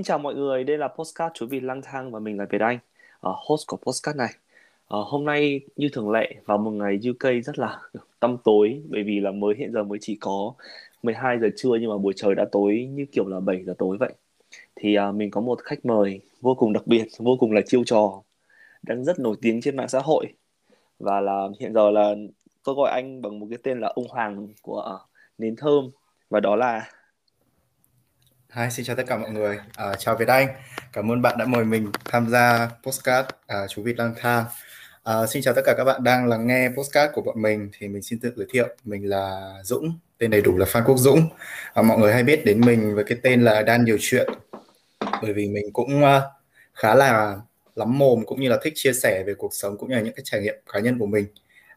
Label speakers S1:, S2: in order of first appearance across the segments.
S1: Xin chào mọi người, đây là Postcard Chú Vịt Lang Thang và mình là Việt Anh, uh, host của Postcard này. Uh, hôm nay như thường lệ vào một ngày UK rất là tăm tối bởi vì là mới hiện giờ mới chỉ có 12 giờ trưa nhưng mà buổi trời đã tối như kiểu là 7 giờ tối vậy. Thì uh, mình có một khách mời vô cùng đặc biệt, vô cùng là chiêu trò, đang rất nổi tiếng trên mạng xã hội và là hiện giờ là tôi gọi anh bằng một cái tên là ông Hoàng của uh, nến thơm và đó là
S2: Hi, xin chào tất cả mọi người. À, chào Việt Anh. Cảm ơn bạn đã mời mình tham gia postcard à, chú Vịt lang thang. À, xin chào tất cả các bạn đang lắng nghe postcard của bọn mình. Thì mình xin tự giới thiệu. Mình là Dũng, tên đầy đủ là Phan Quốc Dũng. À, mọi người hay biết đến mình với cái tên là Đan nhiều chuyện. Bởi vì mình cũng uh, khá là lắm mồm cũng như là thích chia sẻ về cuộc sống cũng như là những cái trải nghiệm cá nhân của mình.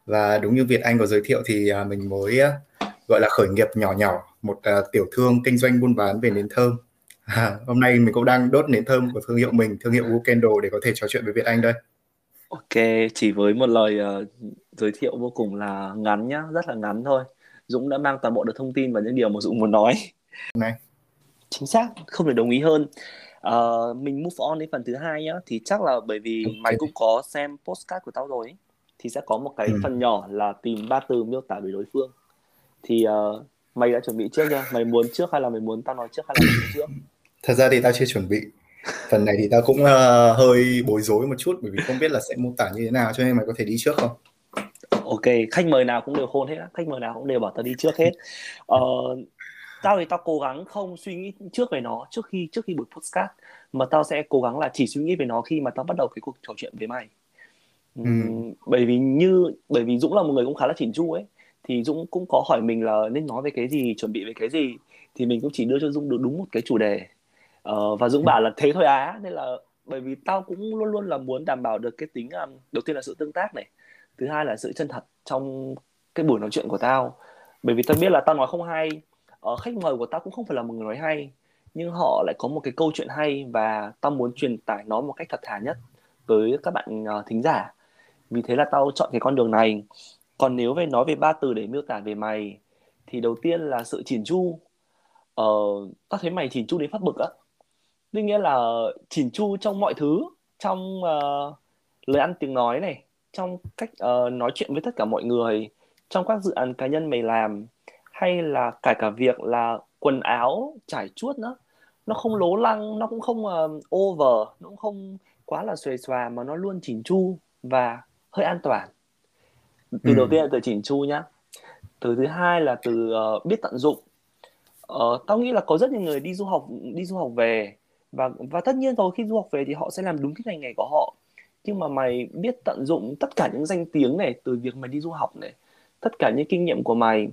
S2: Và đúng như Việt Anh có giới thiệu thì uh, mình mới uh, gọi là khởi nghiệp nhỏ nhỏ một uh, tiểu thương kinh doanh buôn bán về nến thơm à, hôm nay mình cũng đang đốt nến thơm của thương hiệu mình thương hiệu Woo để có thể trò chuyện với Việt Anh đây
S1: Ok chỉ với một lời uh, giới thiệu vô cùng là ngắn nhá rất là ngắn thôi Dũng đã mang toàn bộ được thông tin và những điều mà Dũng muốn nói
S2: này
S1: chính xác không thể đồng ý hơn uh, mình move on đến phần thứ hai nhá thì chắc là bởi vì okay. mày cũng có xem postcard của tao rồi ấy. thì sẽ có một cái ừ. phần nhỏ là tìm ba từ miêu tả về đối phương thì uh, mày đã chuẩn bị trước chưa? Mày muốn trước hay là mày muốn tao nói trước hay là mày trước?
S2: Thật ra thì tao chưa chuẩn bị. Phần này thì tao cũng uh, hơi bối rối một chút bởi vì không biết là sẽ mô tả như thế nào cho nên mày có thể đi trước không?
S1: Ok khách mời nào cũng đều khôn hết khách mời nào cũng đều bảo tao đi trước hết. Uh, tao thì tao cố gắng không suy nghĩ trước về nó trước khi trước khi buổi podcast mà tao sẽ cố gắng là chỉ suy nghĩ về nó khi mà tao bắt đầu cái cuộc trò chuyện với mày. Ừ. bởi vì như bởi vì Dũng là một người cũng khá là chỉn chu ấy thì Dũng cũng có hỏi mình là nên nói về cái gì chuẩn bị về cái gì. Thì mình cũng chỉ đưa cho Dũng được đúng một cái chủ đề. Uh, và Dũng ừ. bảo là thế thôi á nên là bởi vì tao cũng luôn luôn là muốn đảm bảo được cái tính um, đầu tiên là sự tương tác này thứ hai là sự chân thật trong cái buổi nói chuyện của tao. Bởi vì tao biết là tao nói không hay uh, khách mời của tao cũng không phải là một người nói hay nhưng họ lại có một cái câu chuyện hay và tao muốn truyền tải nó một cách thật thà nhất tới các bạn uh, thính giả. Vì thế là tao chọn cái con đường này còn nếu về nói về ba từ để miêu tả về mày thì đầu tiên là sự chỉn chu. Ờ, tao thấy mày chỉn chu đến phát bực á. Tức nghĩa là chỉn chu trong mọi thứ trong uh, lời ăn tiếng nói này trong cách uh, nói chuyện với tất cả mọi người trong các dự án cá nhân mày làm hay là cả cả việc là quần áo trải chuốt nữa nó không lố lăng nó cũng không uh, over nó cũng không quá là xuề xòa mà nó luôn chỉn chu và hơi an toàn từ ừ. đầu tiên là từ chỉnh chu nhá. Từ thứ hai là từ uh, biết tận dụng. Uh, tao nghĩ là có rất nhiều người đi du học đi du học về. Và và tất nhiên rồi khi du học về thì họ sẽ làm đúng cái ngành nghề của họ. Nhưng mà mày biết tận dụng tất cả những danh tiếng này từ việc mày đi du học này tất cả những kinh nghiệm của mày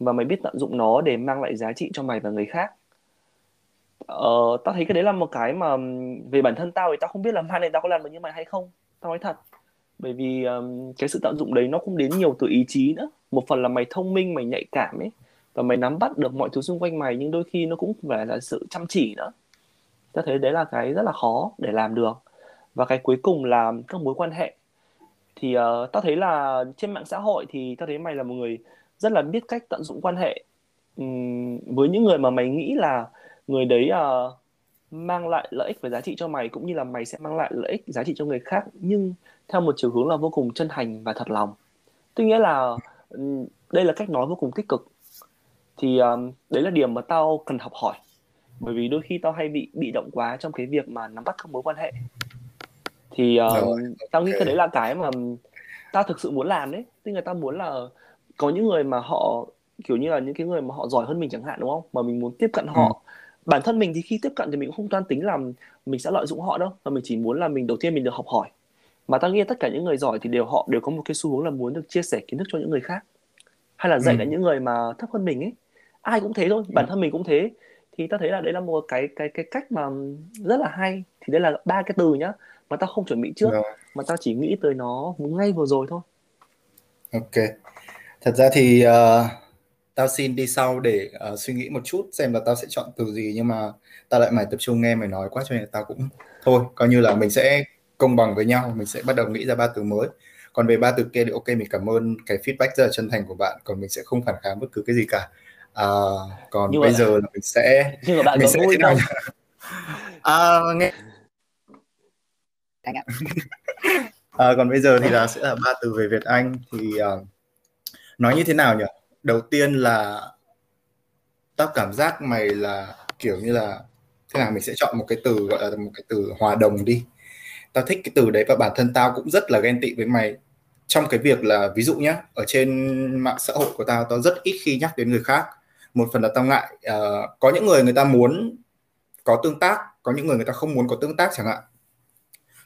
S1: và mày biết tận dụng nó để mang lại giá trị cho mày và người khác. Ờ, tao thấy cái đấy là một cái mà về bản thân tao thì tao không biết là mai này tao có làm được như mày hay không. Tao nói thật bởi vì um, cái sự tận dụng đấy nó cũng đến nhiều từ ý chí nữa. Một phần là mày thông minh mày nhạy cảm ấy và mày nắm bắt được mọi thứ xung quanh mày nhưng đôi khi nó cũng phải là sự chăm chỉ nữa. Ta thấy đấy là cái rất là khó để làm được. Và cái cuối cùng là các mối quan hệ. Thì uh, ta thấy là trên mạng xã hội thì ta thấy mày là một người rất là biết cách tận dụng quan hệ um, với những người mà mày nghĩ là người đấy uh, mang lại lợi ích và giá trị cho mày cũng như là mày sẽ mang lại lợi ích giá trị cho người khác. Nhưng theo một chiều hướng là vô cùng chân thành và thật lòng. Tức nghĩa là đây là cách nói vô cùng tích cực. Thì um, đấy là điểm mà tao cần học hỏi. Bởi vì đôi khi tao hay bị bị động quá trong cái việc mà nắm bắt các mối quan hệ. Thì uh, Rồi, tao nghĩ cái đấy là cái mà tao thực sự muốn làm đấy. Tức là tao muốn là có những người mà họ kiểu như là những cái người mà họ giỏi hơn mình chẳng hạn đúng không? Mà mình muốn tiếp cận họ. ừ bản thân mình thì khi tiếp cận thì mình cũng không toan tính làm mình sẽ lợi dụng họ đâu mà mình chỉ muốn là mình đầu tiên mình được học hỏi. Mà ta nghĩ tất cả những người giỏi thì đều họ đều có một cái xu hướng là muốn được chia sẻ kiến thức cho những người khác. Hay là dạy ừ. lại những người mà thấp hơn mình ấy. Ai cũng thế thôi bản thân mình cũng thế. Thì ta thấy là đấy là một cái cái cái cách mà rất là hay. Thì đây là ba cái từ nhá mà ta không chuẩn bị trước Rồi. mà ta chỉ nghĩ tới nó ngay vừa rồi thôi.
S2: Ok. Thật ra thì uh, tao xin đi sau để uh, suy nghĩ một chút xem là tao sẽ chọn từ gì nhưng mà tao lại mày tập trung nghe mày nói quá cho nên tao cũng thôi coi như là mình sẽ công bằng với nhau mình sẽ bắt đầu nghĩ ra ba từ mới. Còn về ba từ kia thì ok mình cảm ơn cái feedback rất là chân thành của bạn còn mình sẽ không phản kháng bất cứ cái gì cả. À, còn nhưng bây mà, giờ là mình sẽ
S1: nhưng mà bạn mình có vui không?
S2: à, nghe. À, còn bây giờ thì là sẽ là ba từ về Việt Anh thì uh, nói như thế nào nhỉ đầu tiên là tao cảm giác mày là kiểu như là thế nào mình sẽ chọn một cái từ gọi là một cái từ hòa đồng đi. Tao thích cái từ đấy và bản thân tao cũng rất là ghen tị với mày. Trong cái việc là ví dụ nhá ở trên mạng xã hội của tao tao rất ít khi nhắc đến người khác. Một phần là tao ngại uh, có những người người ta muốn có tương tác có những người người ta không muốn có tương tác chẳng hạn.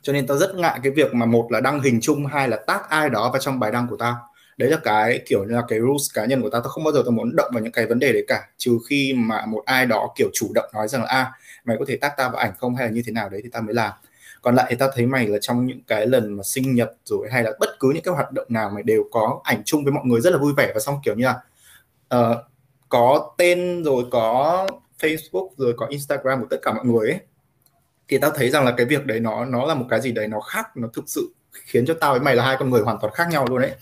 S2: Cho nên tao rất ngại cái việc mà một là đăng hình chung hai là tác ai đó vào trong bài đăng của tao đấy là cái kiểu như là cái rules cá nhân của tao. Tao không bao giờ tao muốn động vào những cái vấn đề đấy cả. Trừ khi mà một ai đó kiểu chủ động nói rằng là a à, mày có thể tác tao vào ảnh không? hay là như thế nào đấy thì tao mới làm. Còn lại thì tao thấy mày là trong những cái lần mà sinh nhật rồi hay là bất cứ những cái hoạt động nào mày đều có ảnh chung với mọi người rất là vui vẻ và xong kiểu như là uh, có tên rồi có Facebook rồi có Instagram của tất cả mọi người ấy thì tao thấy rằng là cái việc đấy nó nó là một cái gì đấy nó khác nó thực sự khiến cho tao với mày là hai con người hoàn toàn khác nhau luôn đấy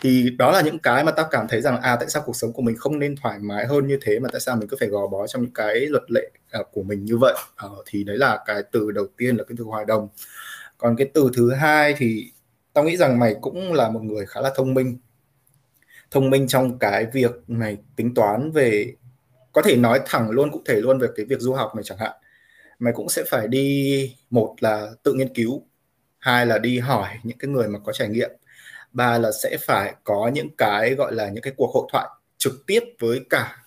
S2: thì đó là những cái mà tao cảm thấy rằng à tại sao cuộc sống của mình không nên thoải mái hơn như thế mà tại sao mình cứ phải gò bó trong những cái luật lệ uh, của mình như vậy? Uh, thì đấy là cái từ đầu tiên là cái từ hòa đồng. Còn cái từ thứ hai thì tao nghĩ rằng mày cũng là một người khá là thông minh. Thông minh trong cái việc mày tính toán về có thể nói thẳng luôn cụ thể luôn về cái việc du học này chẳng hạn. Mày cũng sẽ phải đi một là tự nghiên cứu hai là đi hỏi những cái người mà có trải nghiệm ba là sẽ phải có những cái gọi là những cái cuộc hội thoại trực tiếp với cả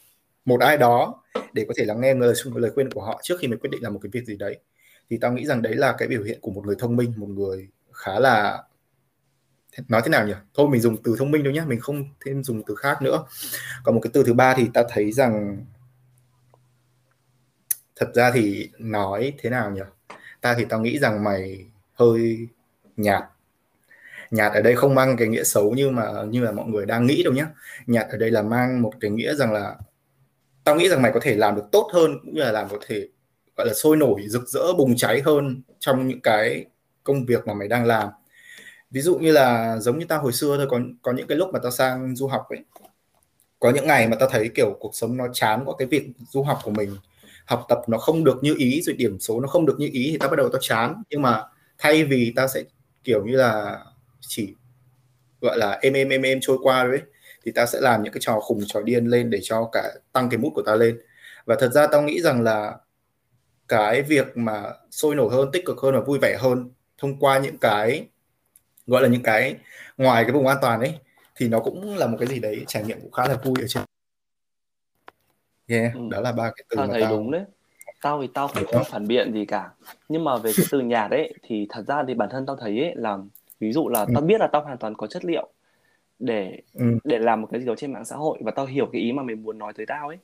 S2: một ai đó để có thể lắng nghe lời, lời khuyên của họ trước khi mình quyết định làm một cái việc gì đấy. Thì tao nghĩ rằng đấy là cái biểu hiện của một người thông minh một người khá là nói thế nào nhỉ? Thôi mình dùng từ thông minh thôi nhé mình không thêm dùng từ khác nữa. Còn một cái từ thứ ba thì ta thấy rằng thật ra thì nói thế nào nhỉ? Ta thì tao nghĩ rằng mày hơi nhạt nhạt ở đây không mang cái nghĩa xấu như mà, như là mọi người đang nghĩ đâu nhé nhạt ở đây là mang một cái nghĩa rằng là tao nghĩ rằng mày có thể làm được tốt hơn, cũng như là làm có thể, gọi là, sôi nổi, rực rỡ, bùng cháy hơn trong những cái công việc mà mày đang làm. Ví dụ như là giống như tao hồi xưa thôi, có có những cái lúc mà tao sang du học ấy, có những ngày mà tao thấy kiểu cuộc sống nó chán quá, cái việc du học của mình, học tập nó không được như ý, rồi điểm số nó không được như ý thì tao bắt đầu tao chán. Nhưng mà thay vì tao sẽ kiểu như là chỉ gọi là êm êm êm êm trôi qua đấy thì ta sẽ làm những cái trò khùng trò điên lên để cho cả tăng cái mút của ta lên. Và thật ra tao nghĩ rằng là cái việc mà sôi nổi hơn tích cực hơn và vui vẻ hơn thông qua những cái gọi là những cái ngoài cái vùng an toàn ấy thì nó cũng là một cái gì đấy trải nghiệm cũng khá là vui ở trên. Yeah ừ. đó là ba cái từ
S1: tao
S2: mà
S1: thấy
S2: tao
S1: đúng đấy. Tao thì tao không? phản biện gì cả. Nhưng mà về cái từ nhạt ấy thì thật ra thì bản thân tao thấy ấy là ví dụ là ừ. tao biết là tao hoàn toàn có chất liệu để ừ. để làm một cái gì đó trên mạng xã hội và tao hiểu cái ý mà mình muốn nói tới tao ấy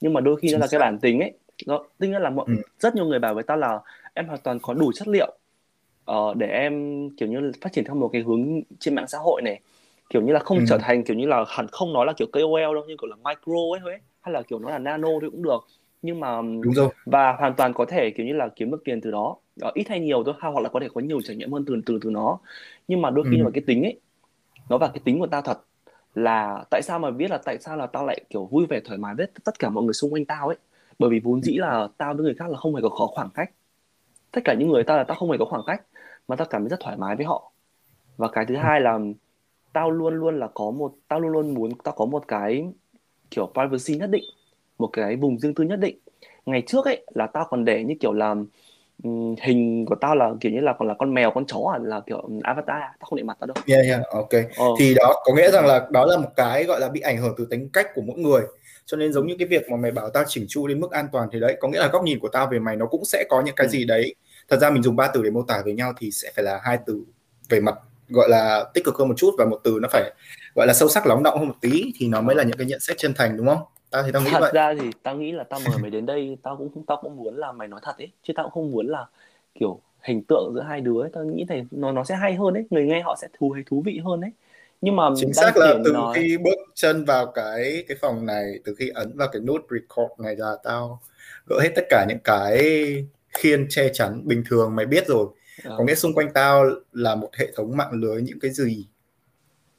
S1: nhưng mà đôi khi Chính nó là cái bản tính ấy đó tính là mọi, ừ. rất nhiều người bảo với tao là em hoàn toàn có đủ chất liệu uh, để em kiểu như phát triển theo một cái hướng trên mạng xã hội này kiểu như là không ừ. trở thành kiểu như là hẳn không nói là kiểu KOL đâu nhưng kiểu là micro ấy thôi ấy. hay là kiểu nó là nano thì cũng được nhưng mà
S2: đúng rồi
S1: và hoàn toàn có thể kiểu như là kiếm được tiền từ đó uh, ít hay nhiều thôi hoặc là có thể có nhiều trải nghiệm hơn từ từ từ nó. Nhưng mà đôi khi ừ. mà cái tính ấy nó vào cái tính của tao thật là tại sao mà biết là tại sao là tao lại kiểu vui vẻ thoải mái với tất cả mọi người xung quanh tao ấy? Bởi vì vốn dĩ là tao với người khác là không hề có khó khoảng cách. Tất cả những người ta là tao không hề có khoảng cách mà tao cảm thấy rất thoải mái với họ. Và cái thứ hai là tao luôn luôn là có một tao luôn luôn muốn tao có một cái kiểu privacy nhất định một cái vùng riêng tư nhất định. Ngày trước ấy là tao còn để như kiểu là hình của tao là kiểu như là còn là con mèo con chó à là kiểu avatar à? tao không để mặt tao đâu
S2: yeah yeah ok ờ. thì đó có nghĩa rằng là đó là một cái gọi là bị ảnh hưởng từ tính cách của mỗi người cho nên giống như cái việc mà mày bảo tao chỉnh chu đến mức an toàn thì đấy có nghĩa là góc nhìn của tao về mày nó cũng sẽ có những cái ừ. gì đấy thật ra mình dùng ba từ để mô tả với nhau thì sẽ phải là hai từ về mặt gọi là tích cực hơn một chút và một từ nó phải gọi là sâu sắc lóng động hơn một tí thì nó mới là những cái nhận xét chân thành đúng không tao thì tao nghĩ
S1: thật
S2: vậy
S1: ra thì tao nghĩ là tao mời mày đến đây tao cũng tao cũng muốn là mày nói thật ấy chứ tao cũng không muốn là kiểu hình tượng giữa hai đứa ấy. tao nghĩ thì nó nó sẽ hay hơn đấy người nghe họ sẽ thú hay thú vị hơn đấy nhưng mà
S2: chính xác là từ nói... khi bước chân vào cái cái phòng này từ khi ấn vào cái nút record này là tao gỡ hết tất cả những cái khiên che chắn bình thường mày biết rồi à. có nghĩa xung quanh tao là một hệ thống mạng lưới những cái gì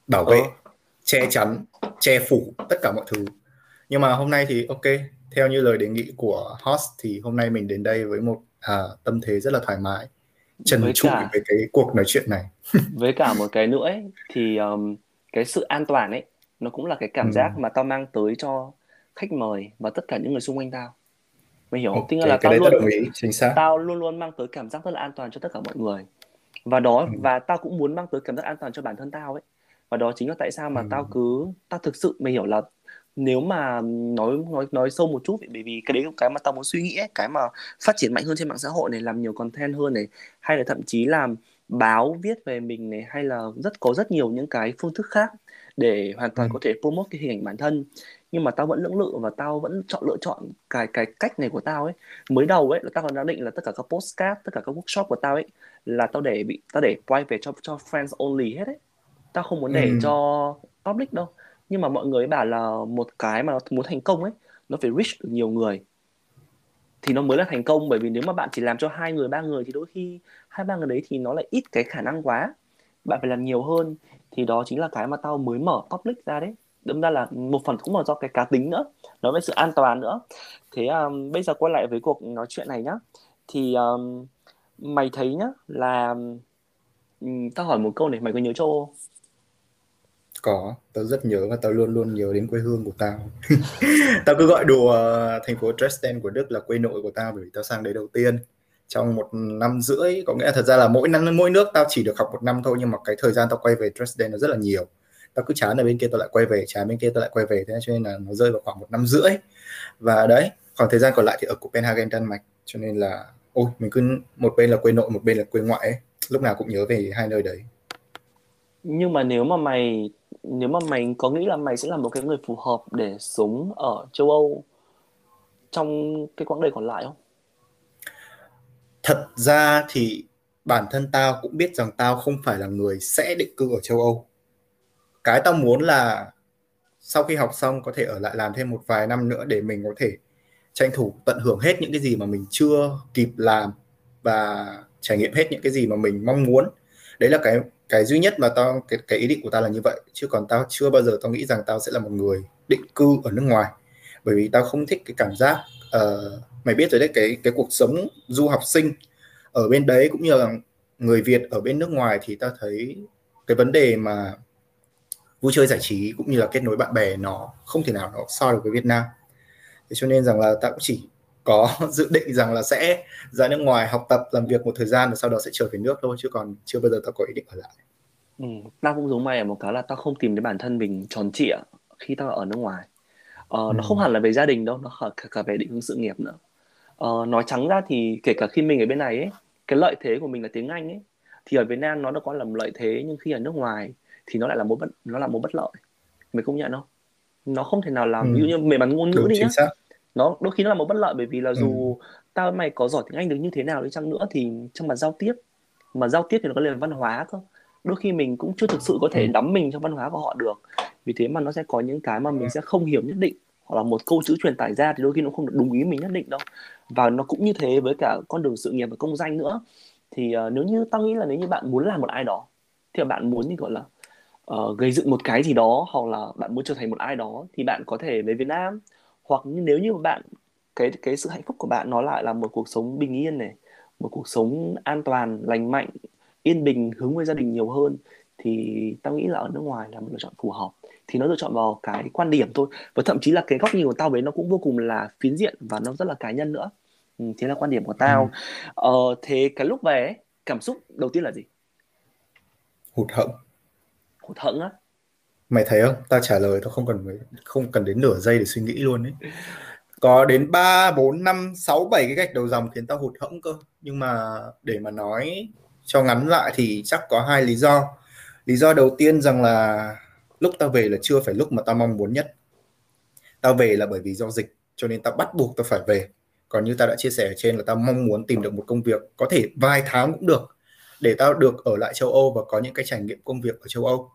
S2: bảo vệ à. che chắn che phủ tất cả mọi thứ nhưng mà hôm nay thì ok theo như lời đề nghị của host thì hôm nay mình đến đây với một à, tâm thế rất là thoải mái trần
S1: với
S2: trụi
S1: cả
S2: về cái cuộc nói chuyện này
S1: với cả một cái nữa ấy, thì um, cái sự an toàn ấy nó cũng là cái cảm
S2: ừ.
S1: giác mà tao mang tới cho khách mời và tất cả những người xung quanh tao mày hiểu không?
S2: ok
S1: Tức là tao luôn
S2: tao ý chính xác
S1: tao luôn luôn mang tới cảm giác rất là an toàn cho tất cả mọi người và đó
S2: ừ.
S1: và tao cũng muốn mang tới cảm giác an toàn cho bản thân tao ấy và đó chính là tại sao mà
S2: Ừ.
S1: tao cứ tao thực sự mày hiểu là nếu mà nói nói nói sâu một chút bởi vì cái đấy là cái mà tao muốn suy nghĩ ấy, cái mà phát triển mạnh hơn trên mạng xã hội này làm nhiều content hơn này hay là thậm chí làm báo viết về mình này hay là rất có rất nhiều những cái phương thức khác để hoàn toàn
S2: Ừ.
S1: có thể promote cái hình ảnh bản thân nhưng mà tao vẫn lưỡng lự và tao vẫn chọn lựa chọn cái cái cách này của tao ấy mới đầu ấy là tao còn đã định là tất cả các postcard tất cả các workshop của tao ấy là tao để bị tao để private cho cho friends only hết ấy tao không muốn để
S2: Ừ.
S1: cho public đâu nhưng mà mọi người bảo là một cái mà nó muốn thành công ấy nó phải reach được nhiều người. Thì nó mới là thành công bởi vì nếu mà bạn chỉ làm cho hai người ba người thì đôi khi hai ba người đấy thì nó lại ít cái khả năng quá. Bạn phải làm nhiều hơn thì đó chính là cái mà tao mới mở public ra đấy. Đâm ra là một phần cũng là do cái cá tính nữa nói về sự an toàn nữa. Thế um, bây giờ quay lại với cuộc nói chuyện này nhá. Thì um, mày thấy nhá là um, tao hỏi một câu này mày có nhớ châu Âu không?
S2: Có. Tao rất nhớ và tao luôn luôn nhớ đến quê hương của tao. Tao cứ gọi đùa ờ, thành phố Dresden của Đức là quê nội của tao bởi vì tao sang đấy đầu tiên. Trong một năm rưỡi, có nghĩa là thật ra là mỗi năm, mỗi nước tao chỉ được học một năm thôi nhưng mà cái thời gian tao quay về Dresden nó rất là nhiều. Tao cứ chán ở bên kia tao lại quay về, chán bên kia tao lại quay về, thế cho nên là nó rơi vào khoảng một năm rưỡi. Và đấy, khoảng thời gian còn lại thì ở Copenhagen, Đan Mạch. Cho nên là, ôi, mình cứ một bên là quê nội, một bên là quê ngoại ấy. lúc nào cũng nhớ về hai nơi đấy
S1: nhưng mà nếu mà mày, nếu mà mày có nghĩ là mày sẽ là một cái người phù hợp để sống ở châu Âu trong cái quãng đời còn lại không?
S2: thật ra thì bản thân tao cũng biết rằng tao không phải là người sẽ định cư ở châu Âu cái tao muốn là sau khi học xong có thể ở lại làm thêm một vài năm nữa để mình có thể tranh thủ tận hưởng hết những cái gì mà mình chưa kịp làm và trải nghiệm hết những cái gì mà mình mong muốn đấy là cái cái duy nhất mà tao cái, cái ý định của tao là như vậy. Chứ còn tao chưa bao giờ tao nghĩ rằng tao sẽ là một người định cư ở nước ngoài. Bởi vì tao không thích cái cảm giác uh, mày biết rồi đấy cái cái cuộc sống du học sinh ở bên đấy cũng như là người Việt ở bên nước ngoài thì tao thấy cái vấn đề mà vui chơi giải trí cũng như là kết nối bạn bè nó không thể nào nó so được với Việt Nam. Thế cho nên rằng là tao cũng chỉ có dự định rằng là sẽ ra nước ngoài học tập làm việc một thời gian và sau đó sẽ trở về nước thôi chứ còn chưa bao giờ tao có ý định ở lại
S1: Ừ, tao cũng giống mày ở một cái là tao không tìm thấy bản thân mình tròn trịa khi tao ở nước ngoài. Ờ,
S2: ừ.
S1: nó không hẳn là về gia đình đâu, nó cả, cả về định hướng sự nghiệp nữa. Ờ, nói trắng ra thì kể cả khi mình ở bên này ấy, cái lợi thế của mình là tiếng Anh ấy, thì ở Việt Nam nó đã có là một lợi thế nhưng khi ở nước ngoài thì nó lại là một bất nó là một bất lợi. Mày công nhận không? Nó không thể nào làm
S2: Ừ.
S1: ví dụ như về mặt ngôn ngữ
S2: đúng
S1: đi nhá,
S2: xác
S1: nó đôi khi nó là một bất lợi bởi vì là
S2: ừ.
S1: dù tao với mày có giỏi tiếng Anh được như thế nào đi chăng nữa thì trong mặt giao tiếp mà giao tiếp thì nó có liên văn hóa cơ đôi khi mình cũng chưa thực sự có thể
S2: Ừ.
S1: đắm mình trong văn hóa của họ được vì thế mà nó sẽ có những cái mà mình sẽ không hiểu nhất định hoặc là một câu chữ truyền tải ra thì đôi khi nó không được đúng ý mình nhất định đâu và nó cũng như thế với cả con đường sự nghiệp và công danh nữa thì ờ, nếu như tao nghĩ là nếu như bạn muốn làm một ai đó thì bạn muốn như gọi là ờ, gây dựng một cái gì đó hoặc là bạn muốn trở thành một ai đó thì bạn có thể về Việt Nam hoặc nếu như bạn cái cái sự hạnh phúc của bạn nó lại là một cuộc sống bình yên này một cuộc sống an toàn lành mạnh yên bình hướng về gia đình nhiều hơn thì tao nghĩ là ở nước ngoài là một lựa chọn phù hợp. Thì nó lựa chọn vào cái quan điểm thôi. Và thậm chí là cái góc nhìn của tao với nó cũng vô cùng là phiến diện và nó rất là cá nhân nữa. Ừ, thế là quan điểm của
S2: Ừ.
S1: tao ờ, thế cái lúc về cảm xúc đầu tiên là gì?
S2: Hụt hẫng.
S1: Hụt hẫng á
S2: mày thấy không? Tao trả lời tao không cần không cần đến nửa giây để suy nghĩ luôn ấy. Có đến 3, 4, 5, 6, 7 cái gạch đầu dòng khiến tao hụt hẫng cơ. Nhưng mà để mà nói cho ngắn lại thì chắc có hai lý do. Lý do đầu tiên rằng là lúc tao về là chưa phải lúc mà tao mong muốn nhất. Tao về là bởi vì do dịch cho nên tao bắt buộc tao phải về. Còn như tao đã chia sẻ ở trên là tao mong muốn tìm được một công việc có thể vài tháng cũng được để tao được ở lại châu Âu và có những cái trải nghiệm công việc ở châu Âu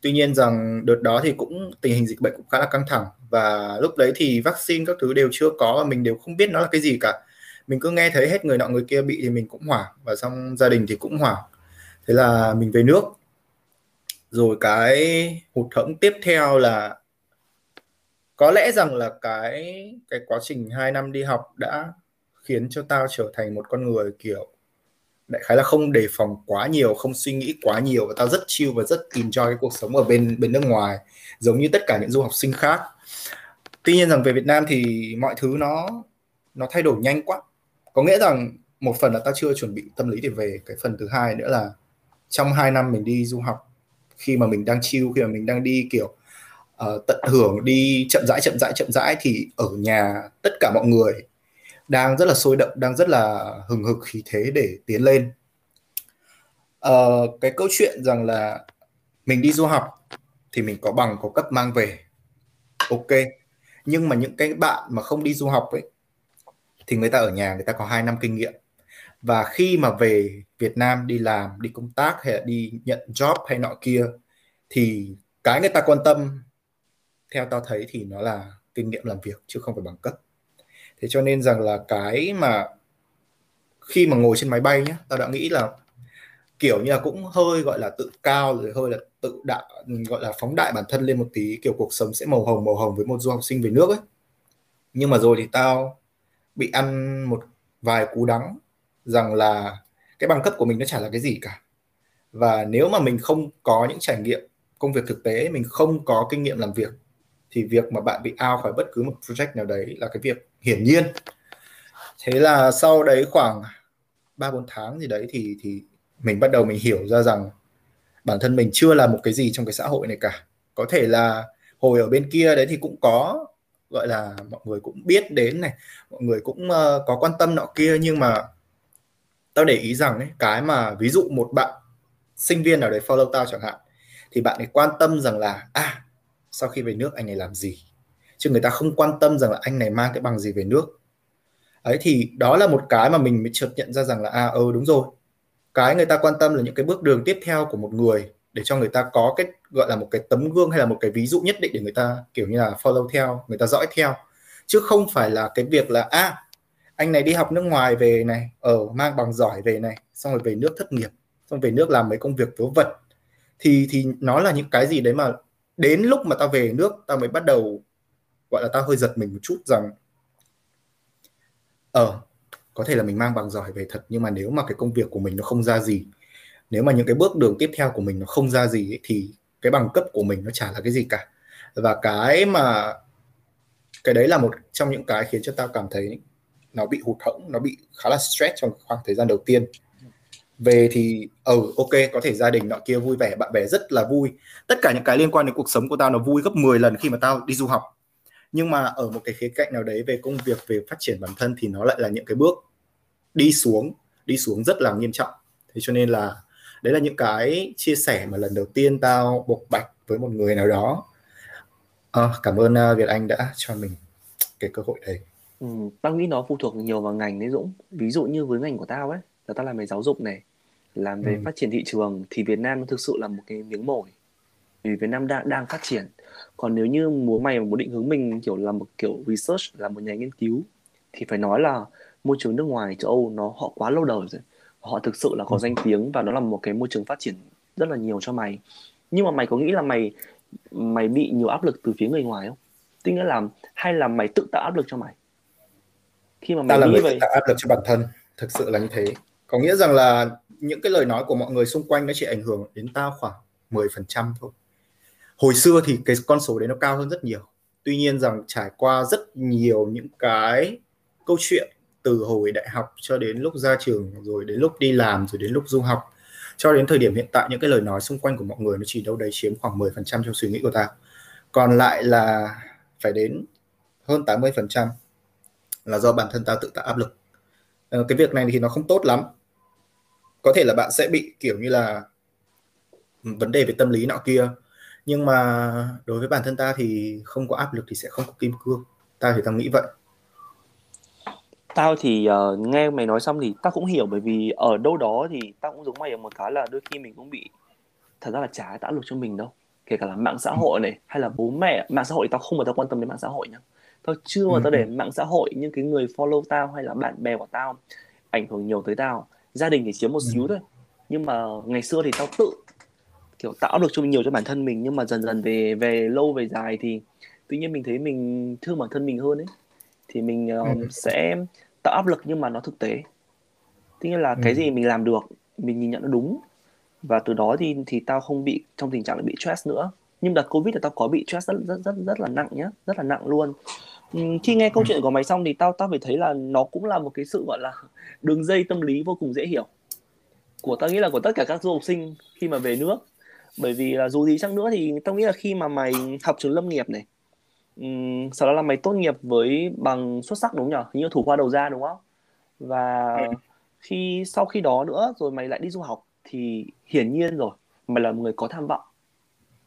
S2: tuy nhiên rằng đợt đó thì cũng, tình hình dịch bệnh cũng khá là căng thẳng và lúc đấy thì vaccine các thứ đều chưa có và mình đều không biết nó là cái gì cả. Mình cứ nghe thấy hết người nọ người kia bị thì mình cũng hoảng và xong gia đình thì cũng hoảng. Thế là mình về nước. Rồi cái hụt hẫng tiếp theo là có lẽ rằng là cái cái quá trình 2 năm đi học đã khiến cho tao trở thành một con người, kiểu đại khái là không đề phòng quá nhiều không suy nghĩ quá nhiều và tao rất chill và rất enjoy cái cuộc sống ở bên bên nước ngoài giống như tất cả những du học sinh khác. Tuy nhiên rằng về Việt Nam thì mọi thứ nó nó thay đổi nhanh quá. Có nghĩa rằng một phần là tao chưa chuẩn bị tâm lý để về cái phần thứ hai nữa là trong hai năm mình đi du học khi mà mình đang chill khi mà mình đang đi kiểu uh, tận hưởng đi chậm rãi chậm rãi chậm rãi thì ở nhà tất cả mọi người đang rất là sôi động đang rất là hừng hực khí thế để tiến lên. Uh, cái câu chuyện rằng là mình đi du học thì mình có bằng có cấp mang về. Ok. Nhưng mà những cái bạn mà không đi du học ấy thì người ta ở nhà người ta có 2 năm kinh nghiệm. Và khi mà về Việt Nam đi làm đi công tác hay là đi nhận job hay nọ kia thì cái người ta quan tâm theo tao thấy thì nó là kinh nghiệm làm việc chứ không phải bằng cấp thế cho nên rằng là cái mà khi mà ngồi trên máy bay nhé tao đã nghĩ là kiểu như là cũng hơi gọi là tự cao, rồi hơi là tự đại, gọi là phóng đại bản thân lên một tí, kiểu cuộc sống sẽ màu hồng màu hồng với một du học sinh về nước ấy. Nhưng mà rồi thì tao bị ăn một vài cú đắng rằng là cái bằng cấp của mình nó chả là cái gì cả. Và nếu mà mình không có những trải nghiệm công việc thực tế, mình không có kinh nghiệm làm việc, thì việc mà bạn bị ao khỏi bất cứ một project nào đấy là cái việc hiển nhiên. Thế là sau đấy khoảng ba bốn tháng gì đấy thì thì mình bắt đầu mình hiểu ra rằng bản thân mình chưa là một cái gì trong cái xã hội này cả. Có thể là hồi ở bên kia đấy thì cũng có gọi là mọi người cũng biết đến này mọi người cũng uh, có quan tâm nọ kia nhưng mà tao để ý rằng ấy, cái mà ví dụ một bạn sinh viên nào đấy follow tao chẳng hạn thì bạn ấy quan tâm rằng là à sau khi về nước anh này làm gì? Chứ người ta không quan tâm rằng là anh này mang cái bằng gì về nước. Ấy thì đó là một cái mà mình mới chợt nhận ra rằng là à ừ đúng rồi. Cái người ta quan tâm là những cái bước đường tiếp theo của một người để cho người ta có cái, gọi là một cái tấm gương hay là một cái ví dụ nhất định để người ta, kiểu như là, follow theo, người ta dõi theo. Chứ không phải là cái việc là à anh này đi học nước ngoài về này ở mang bằng giỏi về này, xong rồi về nước thất nghiệp, xong về nước làm mấy công việc vớ vẩn. Thì thì nó là những cái gì đấy mà đến lúc mà tao về nước, tao mới bắt đầu gọi là tao hơi giật mình một chút rằng ở ờ, có thể là mình mang bằng giỏi về thật nhưng mà nếu mà cái công việc của mình nó không ra gì nếu mà những cái bước đường tiếp theo của mình nó không ra gì ấy, thì cái bằng cấp của mình nó chả là cái gì cả. Và cái mà cái đấy là một trong những cái khiến cho tao cảm thấy nó bị hụt hẫng nó bị khá là stress trong khoảng thời gian đầu tiên. Về thì ừ ok có thể gia đình nọ kia vui vẻ bạn bè rất là vui. Tất cả những cái liên quan đến cuộc sống của tao nó vui gấp 10 lần khi mà tao đi du học nhưng mà ở một cái khía cạnh nào đấy về công việc về phát triển bản thân thì nó lại là những cái bước đi xuống đi xuống rất là nghiêm trọng. Thế cho nên là đấy là những cái chia sẻ mà lần đầu tiên tao bộc bạch với một người nào đó. À, cảm ơn uh, Việt Anh đã cho mình cái cơ hội đấy.
S1: Ừ, tao nghĩ nó phụ thuộc nhiều vào ngành đấy Dũng. Ví dụ như với ngành của tao ấy là tao làm về giáo dục này làm về ừ. phát triển thị trường thì Việt Nam nó thực sự là một cái miếng mồi vì Việt Nam đang đang phát triển. Còn nếu như muốn mày muốn định hướng mình kiểu là một kiểu research là một nhà nghiên cứu thì phải nói là môi trường nước ngoài châu Âu nó họ quá lâu đời rồi. Họ thực sự là có ừ. danh tiếng và nó là một cái môi trường phát triển rất là nhiều cho mày. Nhưng mà mày có nghĩ là mày mày bị nhiều áp lực từ phía người ngoài không? Tức nghĩa là hay là mày tự tạo áp lực cho mày?
S2: Khi mà mày Ta là nghĩ về tạo áp lực cho bản thân thực sự là như thế. Có nghĩa rằng là những cái lời nói của mọi người xung quanh nó chỉ ảnh hưởng đến tao khoảng 10% thôi hồi xưa thì cái con số đấy nó cao hơn rất nhiều. Tuy nhiên rằng trải qua rất nhiều những cái câu chuyện từ hồi đại học cho đến lúc ra trường, rồi đến lúc đi làm, rồi đến lúc du học, cho đến thời điểm hiện tại, những cái lời nói xung quanh của mọi người nó chỉ đâu đấy chiếm khoảng 10% trong suy nghĩ của ta. Còn lại là phải đến hơn 80% là do bản thân ta tự tạo áp lực. Ờ, cái việc này thì nó không tốt lắm. Có thể là bạn sẽ bị kiểu như là ừ, vấn đề về tâm lý nọ kia nhưng mà đối với bản thân ta thì không có áp lực thì sẽ không có kim cương. Ta thì tao nghĩ vậy.
S1: Tao thì uh, nghe mày nói xong thì tao cũng hiểu bởi vì ở đâu đó thì tao cũng giống mày ở một cái là đôi khi mình cũng bị thật ra là chả tạo áp lực cho mình đâu. Kể cả là mạng xã hội này hay là bố mẹ. Mạng xã hội tao không bao giờ quan tâm đến mạng xã hội nhá. Tao chưa mà tao để mạng xã hội những cái người follow tao hay là bạn bè của tao ảnh hưởng nhiều tới tao. Gia đình thì chiếm một xíu thôi. Nhưng mà ngày xưa thì tao tự kiểu tạo được cho mình nhiều cho bản thân mình nhưng mà dần dần về về lâu về dài thì tuy nhiên mình thấy mình thương bản thân mình hơn ấy. Thì mình um, sẽ tạo áp lực nhưng mà nó thực tế. Tức là cái gì mình làm được mình nhìn nhận nó đúng. Và từ đó thì thì tao không bị trong tình trạng là bị stress nữa. Nhưng đợt covid thì tao có bị stress rất rất rất rất là nặng nhá rất là nặng luôn. Khi nghe câu chuyện của mày xong thì tao tao phải thấy là nó cũng là một cái sự gọi là đường dây tâm lý vô cùng dễ hiểu. Của tao nghĩ là của tất cả các du học sinh khi mà về nước bởi vì là dù gì chăng nữa thì tao nghĩ là khi mà mày học trường lâm nghiệp này um, sau đó là mày tốt nghiệp với bằng xuất sắc đúng nhỉ như thủ khoa đầu ra đúng không? Và ừ. khi sau khi đó nữa rồi mày lại đi du học thì hiển nhiên rồi mày là một người có tham vọng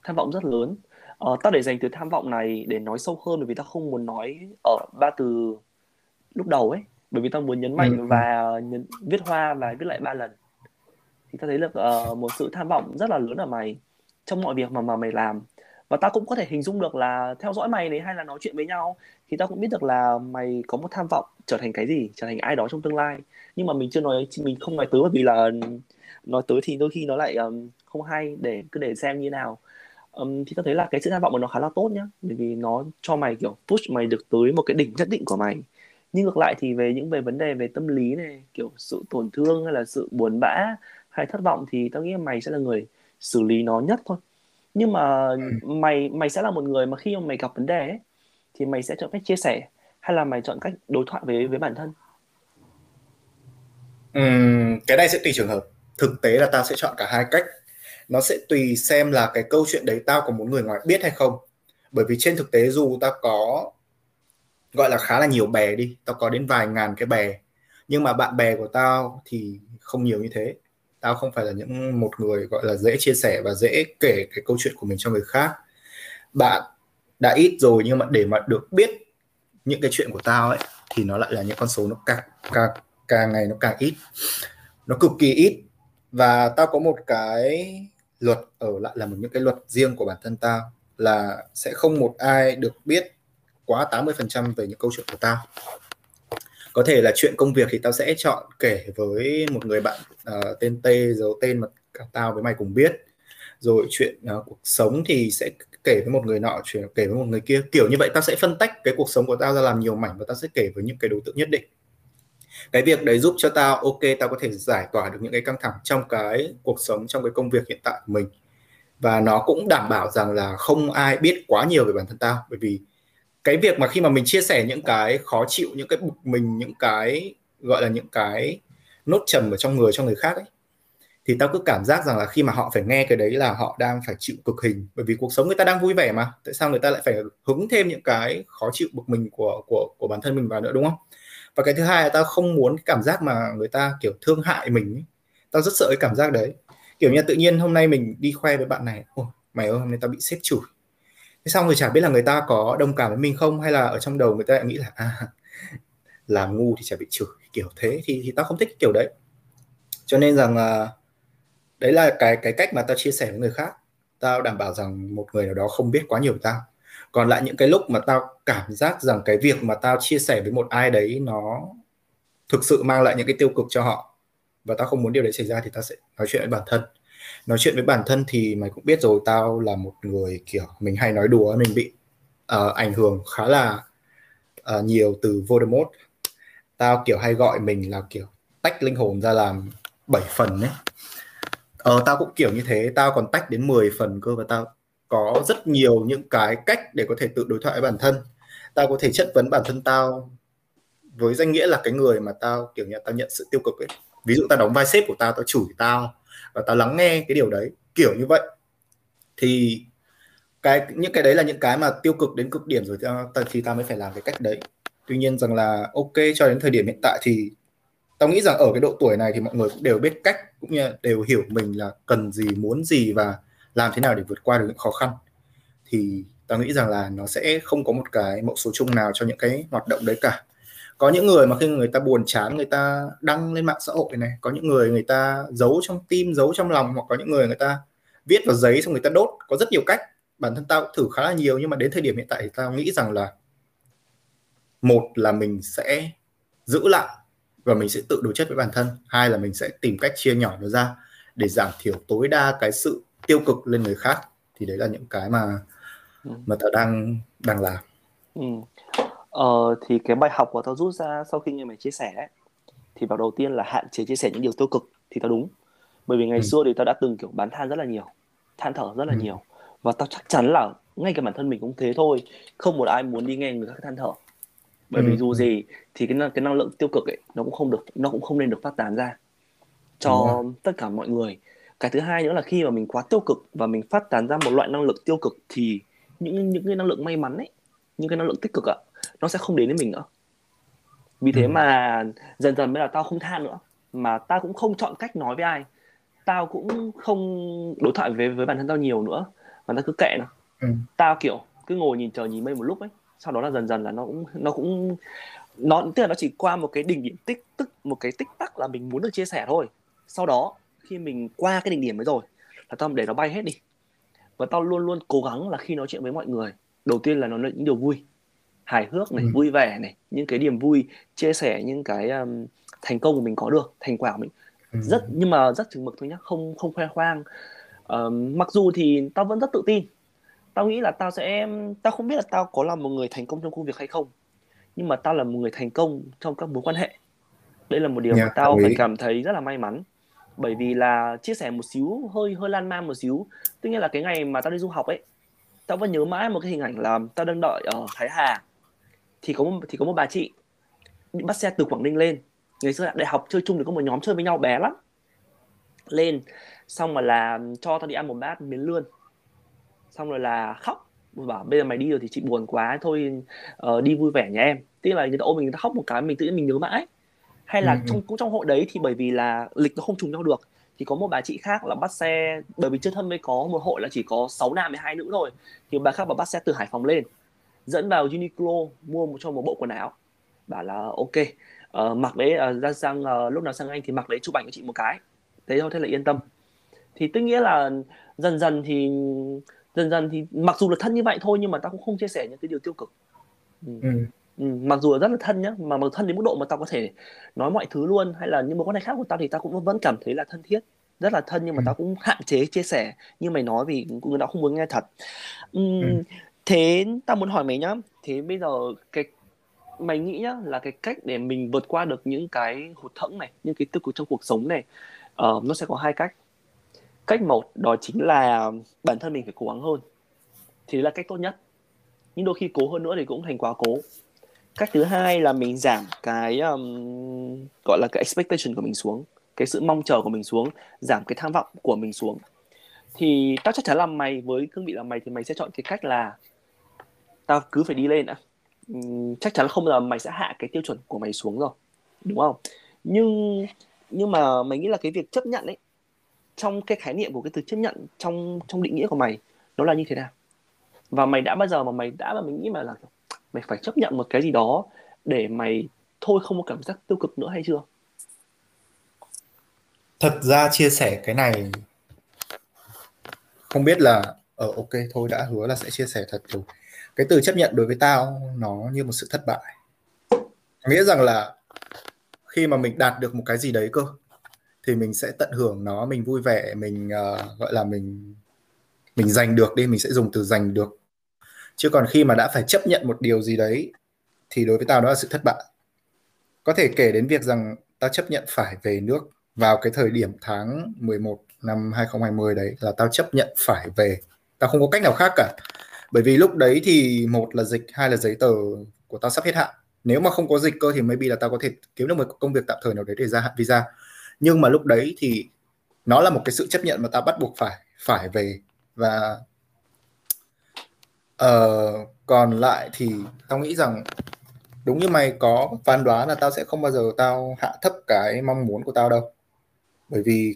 S1: tham vọng rất lớn. Ờ, tao để dành từ tham vọng này để nói sâu hơn bởi vì tao không muốn nói ở ba từ lúc đầu ấy. Bởi vì tao muốn nhấn mạnh ừ. và nhấn, viết hoa và viết lại ba lần thì ta thấy được uh, ờ, một sự tham vọng rất là lớn ở mày trong mọi việc mà mà mày làm. Và ta cũng có thể hình dung được là theo dõi mày đấy hay là nói chuyện với nhau thì ta cũng biết được là mày có một tham vọng trở thành cái gì trở thành ai đó trong tương lai. Nhưng mà mình chưa nói mình không nói tới bởi vì là nói tới thì đôi khi nó lại um, không hay để cứ để xem như nào. Um, thì ta thấy là cái sự tham vọng của nó khá là tốt nhá bởi vì nó cho mày kiểu push mày được tới một cái đỉnh nhất định của mày. Nhưng ngược lại thì về những về vấn đề về tâm lý này kiểu sự tổn thương hay là sự buồn bã hay thất vọng thì tao nghĩ mày sẽ là người xử lý nó nhất thôi. Nhưng mà ừ. mày mày sẽ là một người mà khi mà mày gặp vấn đề ấy, thì mày sẽ chọn cách chia sẻ hay là mày chọn cách đối thoại với với bản thân?
S2: Uhm, cái này sẽ tùy trường hợp. Thực tế là tao sẽ chọn cả hai cách. Nó sẽ tùy xem là cái câu chuyện đấy tao có muốn người ngoài biết hay không. Bởi vì trên thực tế dù tao có gọi là khá là nhiều bè đi tao có đến vài ngàn cái bè nhưng mà bạn bè của tao thì không nhiều như thế tao không phải là những một người, gọi là, dễ chia sẻ và dễ kể cái câu chuyện của mình cho người khác. Bạn đã ít rồi nhưng mà để mà được biết những cái chuyện của tao ấy, thì nó lại là những con số nó càng càng càng ngày nó càng ít. Nó cực kỳ ít. Và tao có một cái luật ở lại là một những cái luật riêng của bản thân tao là sẽ không một ai được biết quá 80% về những câu chuyện của tao có thể là chuyện công việc thì tao sẽ chọn kể với một người bạn uh, tên T giấu tên mà cả tao với mày cùng biết. Rồi chuyện uh, cuộc sống thì sẽ kể với một người nọ chuyện kể với một người kia. Kiểu như vậy tao sẽ phân tách cái cuộc sống của tao ra làm nhiều mảnh và tao sẽ kể với những cái đối tượng nhất định. Cái việc đấy giúp cho tao ok tao có thể giải tỏa được những cái căng thẳng trong cái cuộc sống trong cái công việc hiện tại của mình. Và nó cũng đảm bảo rằng là không ai biết quá nhiều về bản thân tao bởi vì cái việc mà khi mà mình chia sẻ những cái khó chịu, những cái bực mình, những cái, gọi là những cái nốt trầm ở trong người cho người khác ấy, thì tao cứ cảm giác rằng là khi mà họ phải nghe cái đấy là họ đang phải chịu cực hình. Bởi vì cuộc sống người ta đang vui vẻ mà, tại sao người ta lại phải hứng thêm những cái khó chịu, bực mình của của của bản thân mình vào nữa, đúng không? Và cái thứ hai là tao không muốn cái cảm giác mà người ta kiểu thương hại mình ấy. tao rất sợ cái cảm giác đấy. Kiểu như tự nhiên hôm nay mình đi khoe với bạn này, ôi, mày ơi, hôm nay tao bị xếp chửi thế xong rồi chả biết là người ta có đồng cảm với mình không? Hay là ở trong đầu người ta lại nghĩ là à, làm ngu thì chả bị chửi kiểu thế thì thì tao không thích kiểu đấy. Cho nên rằng là đấy là cái cái cách mà tao chia sẻ với người khác. Tao đảm bảo rằng một người nào đó không biết quá nhiều tao. Còn lại những cái lúc mà tao cảm giác rằng cái việc mà tao chia sẻ với một ai đấy nó thực sự mang lại những cái tiêu cực cho họ và tao không muốn điều đấy xảy ra thì tao sẽ nói chuyện với bản thân nói chuyện với bản thân thì mày cũng biết rồi tao là một người kiểu mình hay nói đùa mình bị uh, ảnh hưởng khá là uh, nhiều từ Voldemort. Tao kiểu hay gọi mình là kiểu tách linh hồn ra làm 7 phần ấy. Ờ tao cũng kiểu như thế tao còn tách đến 10 phần cơ và tao có rất nhiều những cái cách để có thể tự đối thoại với bản thân. Tao có thể chất vấn bản thân tao với danh nghĩa là cái người mà tao kiểu như tao nhận sự tiêu cực ấy. Ví dụ tao đóng vai sếp của tao tao chửi tao và tao lắng nghe cái điều đấy, kiểu như vậy. Thì cái, những cái đấy là những cái mà tiêu cực đến cực điểm rồi thì ta mới phải làm cái cách đấy. Tuy nhiên rằng là ok, cho đến thời điểm hiện tại thì tao nghĩ rằng ở cái độ tuổi này thì mọi người cũng đều biết cách, cũng như đều hiểu mình là cần gì, muốn gì và làm thế nào để vượt qua được những khó khăn. Thì tao nghĩ rằng là nó sẽ không có một cái mẫu số chung nào cho những cái hoạt động đấy cả có những người mà khi người ta buồn chán người ta đăng lên mạng xã hội này có những người người ta giấu trong tim giấu trong lòng hoặc có những người người ta viết vào giấy xong người ta đốt. Có rất nhiều cách. Bản thân tao thử khá là nhiều nhưng mà đến thời điểm hiện tại thì tao nghĩ rằng là một là mình sẽ giữ lại và mình sẽ tự đối chất với bản thân. Hai là mình sẽ tìm cách chia nhỏ nó ra để giảm thiểu tối đa cái sự tiêu cực lên người khác. Thì đấy là những cái mà ừ. mà tao đang đang làm.
S1: Ừ. ờ, thì cái bài học của tao rút ra sau khi nghe mày chia sẻ ấy, thì vào đầu tiên là hạn chế chia sẻ những điều tiêu cực thì tao đúng bởi vì ngày ừ. xưa thì tao đã từng kiểu bán than rất là nhiều than thở rất là ừ. nhiều và tao chắc chắn là ngay cả bản thân mình cũng thế thôi không một ai muốn đi nghe người khác than thở bởi ừ. vì dù gì thì cái cái năng lượng tiêu cực ấy nó cũng không được nó cũng không nên được phát tán ra cho tất cả mọi người cái thứ hai nữa là khi mà mình quá tiêu cực và mình phát tán ra một loại năng lượng tiêu cực thì những những cái năng lượng may mắn ấy những cái năng lượng tích cực ạ nó sẽ không đến với mình nữa. Vì thế ừ. mà dần dần mới là tao không than nữa mà tao cũng không chọn cách nói với ai. Tao cũng không đối thoại với với bản thân tao nhiều nữa và tao cứ kệ nó. Ừ. tao kiểu cứ ngồi nhìn trời nhìn mây một lúc ấy sau đó là dần dần là nó cũng nó cũng nó tức là nó chỉ qua một cái đỉnh điểm tích tức một cái tích tắc là mình muốn được chia sẻ thôi. Sau đó khi mình qua cái đỉnh điểm ấy rồi là tao để nó bay hết đi. Và tao luôn luôn cố gắng là khi nói chuyện với mọi người đầu tiên là nó là những điều vui hài hước này ừ. vui vẻ này những cái niềm vui chia sẻ những cái um, thành công của mình có được thành quả của mình. Ừ. rất nhưng mà rất chừng mực thôi nhá không không khoe khoang. Uh, mặc dù thì tao vẫn rất tự tin. Tao nghĩ là tao sẽ tao không biết là tao có là một người thành công trong công việc hay không nhưng mà tao là một người thành công trong các mối quan hệ. Đây là một điều yeah, mà tao phải cảm thấy rất là may mắn. Bởi vì là chia sẻ một xíu hơi hơi lan man một xíu. Tức nghĩa là cái ngày mà tao đi du học ấy tao vẫn nhớ mãi một cái hình ảnh là tao đang đợi ở Thái Hà thì có một, thì có một bà chị bắt xe từ Quảng Ninh lên. Ngày xưa đại học chơi chung thì có một nhóm chơi với nhau bé lắm. Lên xong mà là cho tao đi ăn một bát miến lươn. Xong rồi là khóc. Bảo bây giờ mày đi rồi thì chị buồn quá thôi uh, đi vui vẻ nhà em. Tức là người ta ôm mình người ta khóc một cái mình tự nhiên mình nhớ mãi. Hay là ừ, ừ. trong cũng trong hội đấy thì bởi vì là lịch nó không trùng nhau được thì có một bà chị khác là bắt xe bởi vì chưa thân mới có một hội là chỉ có 6 nam với hai nữ thôi thì bà khác bà bắt xe từ Hải Phòng lên dẫn vào Uniqlo mua một cho một bộ quần áo bảo là ok uh, mặc đấy uh, ra sang uh, lúc nào sang anh thì mặc đấy chụp ảnh cho chị một cái thế thôi thế là yên tâm thì tức nghĩa là dần dần thì dần dần thì mặc dù là thân như vậy thôi nhưng mà tao cũng không chia sẻ những cái điều tiêu cực ừ. Ừ. Ừ, mặc dù là rất là thân nhá mà mà thân đến mức độ mà tao có thể nói mọi thứ luôn hay là những mối quan hệ khác của tao thì tao cũng vẫn cảm thấy là thân thiết rất là thân nhưng mà ừ. tao cũng hạn chế chia sẻ như mày nói vì người ta không muốn nghe thật uhm, ừ thế tao muốn hỏi mày nhá. Thế bây giờ cái mày nghĩ nhá là cái cách để mình vượt qua được những cái hụt thẫn này những cái tiêu cực trong cuộc sống này uh, nó sẽ có hai cách. Cách một đó chính là bản thân mình phải cố gắng hơn. Thì là cách tốt nhất. Nhưng đôi khi cố hơn nữa thì cũng thành quá cố. Cách thứ hai là mình giảm cái um, gọi là cái expectation của mình xuống cái sự mong chờ của mình xuống giảm cái tham vọng của mình xuống. Thì tao chắc chắn là mày với cương vị là mày thì mày sẽ chọn cái cách là tao cứ phải đi lên đã. Ừ, chắc chắn là không là mày sẽ hạ cái tiêu chuẩn của mày xuống rồi đúng không? Nhưng nhưng mà mày nghĩ là cái việc chấp nhận ấy trong cái khái niệm của cái từ chấp nhận trong trong định nghĩa của mày nó là như thế nào? Và mày đã bao giờ mà mày đã mà mình nghĩ mà là mày phải chấp nhận một cái gì đó để mày thôi không có cảm giác tiêu cực nữa hay chưa?
S2: Thật ra chia sẻ cái này không biết là ở ờ, ok thôi đã hứa là sẽ chia sẻ thật rồi cái từ chấp nhận đối với tao nó như một sự thất bại. Nghĩa rằng là khi mà mình đạt được một cái gì đấy cơ thì mình sẽ tận hưởng nó mình vui vẻ mình uh, gọi là mình mình giành được đi mình sẽ dùng từ giành được. Chứ còn khi mà đã phải chấp nhận một điều gì đấy thì đối với tao đó là sự thất bại. Có thể kể đến việc rằng tao chấp nhận phải về nước vào cái thời điểm tháng 11 năm 2020 đấy là tao chấp nhận phải về. Tao không có cách nào khác cả bởi vì lúc đấy thì một là dịch hai là giấy tờ của tao sắp hết hạn. Nếu mà không có dịch cơ thì maybe là tao có thể kiếm được một công việc tạm thời nào đấy để gia hạn visa. Nhưng mà lúc đấy thì nó là một cái sự chấp nhận mà tao bắt buộc phải phải về. Và uh, còn lại thì tao nghĩ rằng đúng như mày có phán đoán là tao sẽ không bao giờ tao hạ thấp cái mong muốn của tao đâu. Bởi vì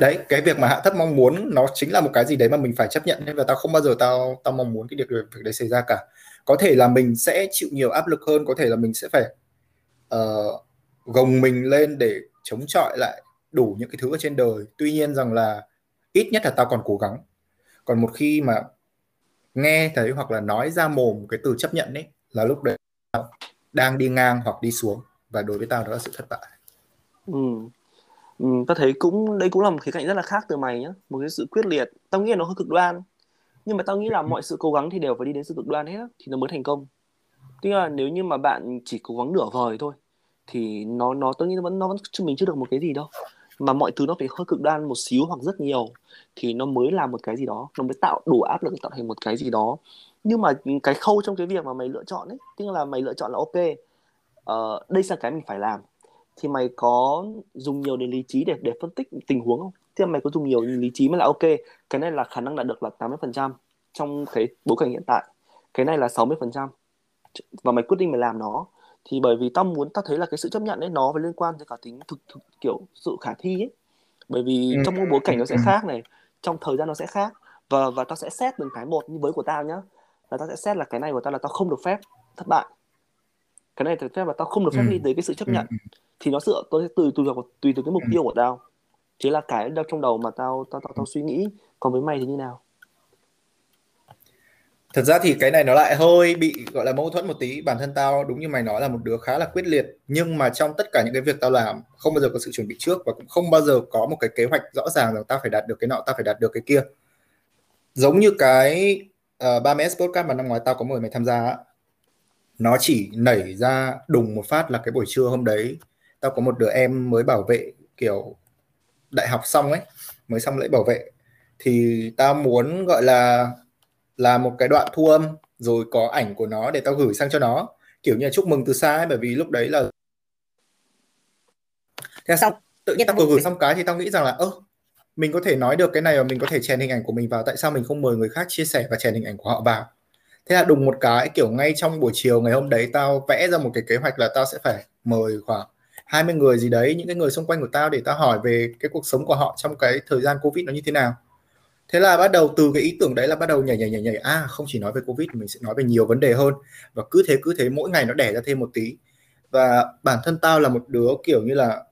S2: đấy cái việc mà hạ thấp mong muốn nó chính là một cái gì đấy mà mình phải chấp nhận nên là tao không bao giờ tao tao mong muốn cái việc việc đấy xảy ra cả. Có thể là mình sẽ chịu nhiều áp lực hơn có thể là mình sẽ phải uh, gồng mình lên để chống chọi lại đủ những cái thứ ở trên đời. Tuy nhiên rằng là ít nhất là tao còn cố gắng. Còn một khi mà nghe thấy hoặc là nói ra mồm cái từ chấp nhận ấy là lúc đấy tao đang đi ngang hoặc đi xuống và đối với tao đó là sự thất bại.
S1: Ừ ừ tao thấy cũng đây cũng là một khía cạnh rất là khác từ mày nhá một cái sự quyết liệt. Tao nghĩ là nó hơi cực đoan nhưng mà tao nghĩ là mọi sự cố gắng thì đều phải đi đến sự cực đoan hết thì nó mới thành công. Tức là nếu như mà bạn chỉ cố gắng nửa vời thôi thì nó nó tôi nghĩ nó vẫn nó vẫn chứng minh chưa được một cái gì đâu. Mà mọi thứ nó phải hơi cực đoan một xíu hoặc rất nhiều thì nó mới làm một cái gì đó. Nó mới tạo đủ áp lực tạo thành một cái gì đó. Nhưng mà cái khâu trong cái việc mà mày lựa chọn ấy tức là mày lựa chọn là ok uh, đây là cái mình phải làm thì mày có dùng nhiều đến lý trí để để phân tích tình huống không? Thì mày có dùng nhiều lý trí mới là ok, cái này là khả năng đạt được là 80% trong cái bối cảnh hiện tại. Cái này là 60% và mày quyết định mày làm nó thì bởi vì tao muốn tao thấy là cái sự chấp nhận ấy nó phải liên quan tới cả tính thực, thực kiểu sự khả thi ấy bởi vì ừ. trong một bối cảnh nó sẽ ừ. khác này trong thời gian nó sẽ khác và và tao sẽ xét từng cái một như với của tao nhá là tao sẽ xét là cái này của tao là tao không được phép thất bại cái này được phép là tao không được phép ừ. đi tới cái sự chấp nhận. Thì nó dựa tôi sẽ tùy tùy vào tùy từ cái mục tiêu của tao. Chỉ là cái đâu trong đầu mà tao tao tao, tao suy nghĩ còn với mày thì như nào?
S2: Thật ra thì cái này nó lại hơi bị gọi là mâu thuẫn một tí. Bản thân tao đúng như mày nói là một đứa khá là quyết liệt. Nhưng mà trong tất cả những cái việc tao làm không bao giờ có sự chuẩn bị trước và cũng không bao giờ có một cái kế hoạch rõ ràng rằng tao phải đạt được cái nọ tao phải đạt được cái kia. Giống như cái uh, 30S podcast mà năm ngoái tao có mời mày tham gia nó chỉ nảy ra đùng một phát là cái buổi trưa hôm đấy tao có một đứa em mới bảo vệ kiểu đại học xong ấy mới xong lễ bảo vệ. Thì tao muốn gọi là là một cái đoạn thu âm rồi có ảnh của nó để tao gửi sang cho nó. Kiểu như là chúc mừng từ xa ấy bởi vì lúc đấy là thế xong tự nhiên tao vừa gửi xong cái thì tao nghĩ rằng là ơ mình có thể nói được cái này và mình có thể chèn hình ảnh của mình vào tại sao mình không mời người khác chia sẻ và chèn hình ảnh của họ vào? Thế là đùng một cái kiểu ngay trong buổi chiều ngày hôm đấy tao vẽ ra một cái kế hoạch là tao sẽ phải mời khoảng 20 người gì đấy, những cái người xung quanh của tao để tao hỏi về cái cuộc sống của họ trong cái thời gian covid nó như thế nào. Thế là bắt đầu từ cái ý tưởng đấy là bắt đầu nhảy nhảy nhảy nhảy. À không chỉ nói về covid, mình sẽ nói về nhiều vấn đề hơn. Và cứ thế cứ thế mỗi ngày nó đẻ ra thêm một tí. Và bản thân tao là một đứa kiểu như là,